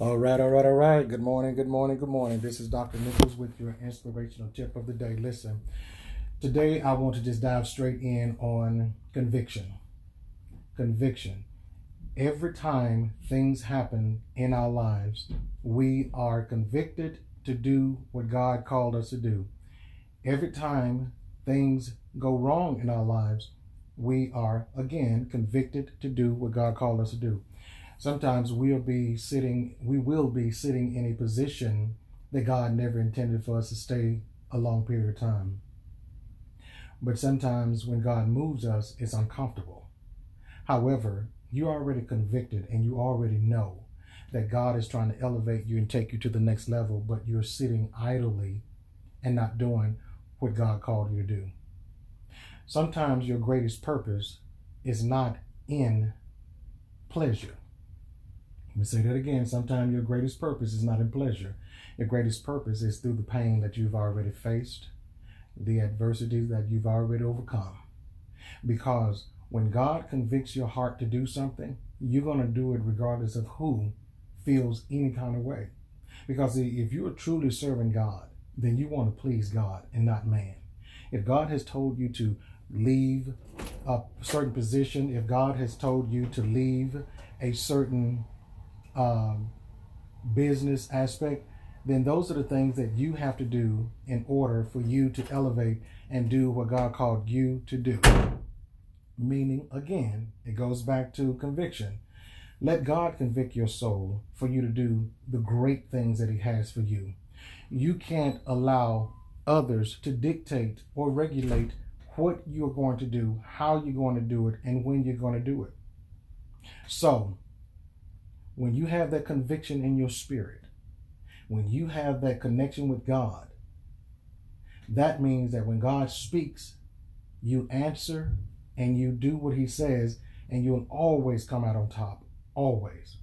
All right, all right, all right. Good morning, good morning, good morning. This is Dr. Nichols with your inspirational tip of the day. Listen, today I want to just dive straight in on conviction. Conviction. Every time things happen in our lives, we are convicted to do what God called us to do. Every time things go wrong in our lives, we are again convicted to do what God called us to do sometimes we'll be sitting, we will be sitting in a position that God never intended for us to stay a long period of time. But sometimes when God moves us, it's uncomfortable. However, you're already convicted and you already know that God is trying to elevate you and take you to the next level, but you're sitting idly and not doing what God called you to do. Sometimes your greatest purpose is not in pleasure. Let me say that again. Sometimes your greatest purpose is not in pleasure. Your greatest purpose is through the pain that you've already faced, the adversities that you've already overcome. Because when God convicts your heart to do something, you're going to do it regardless of who feels any kind of way. Because if you're truly serving God, then you want to please God and not man. If God has told you to leave a certain position, if God has told you to leave a certain um, business aspect, then those are the things that you have to do in order for you to elevate and do what God called you to do. Meaning, again, it goes back to conviction. Let God convict your soul for you to do the great things that He has for you. You can't allow others to dictate or regulate what you're going to do, how you're going to do it, and when you're going to do it. So, when you have that conviction in your spirit, when you have that connection with God, that means that when God speaks, you answer and you do what he says, and you'll always come out on top. Always.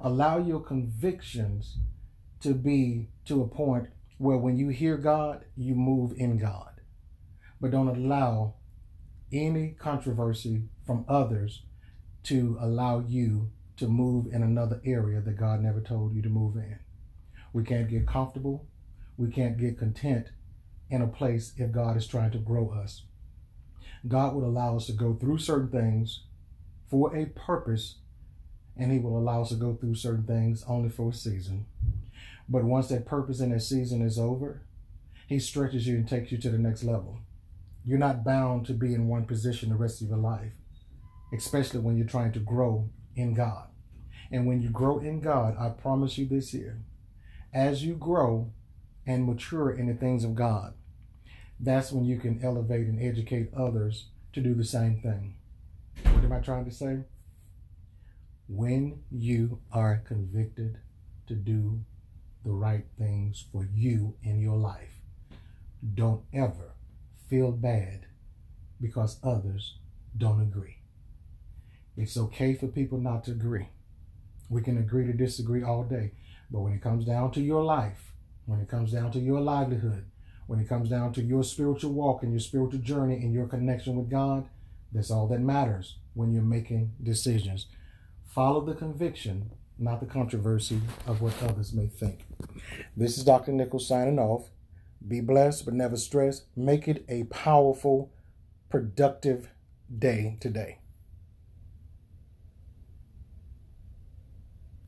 Allow your convictions to be to a point where when you hear God, you move in God. But don't allow any controversy from others to allow you to move in another area that God never told you to move in. We can't get comfortable. We can't get content in a place if God is trying to grow us. God will allow us to go through certain things for a purpose, and He will allow us to go through certain things only for a season. But once that purpose and that season is over, He stretches you and takes you to the next level. You're not bound to be in one position the rest of your life, especially when you're trying to grow in God. And when you grow in God, I promise you this here, as you grow and mature in the things of God, that's when you can elevate and educate others to do the same thing. What am I trying to say? When you are convicted to do the right things for you in your life, don't ever feel bad because others don't agree. It's okay for people not to agree. We can agree to disagree all day. But when it comes down to your life, when it comes down to your livelihood, when it comes down to your spiritual walk and your spiritual journey and your connection with God, that's all that matters when you're making decisions. Follow the conviction, not the controversy of what others may think. This is Dr. Nichols signing off. Be blessed, but never stressed. Make it a powerful, productive day today.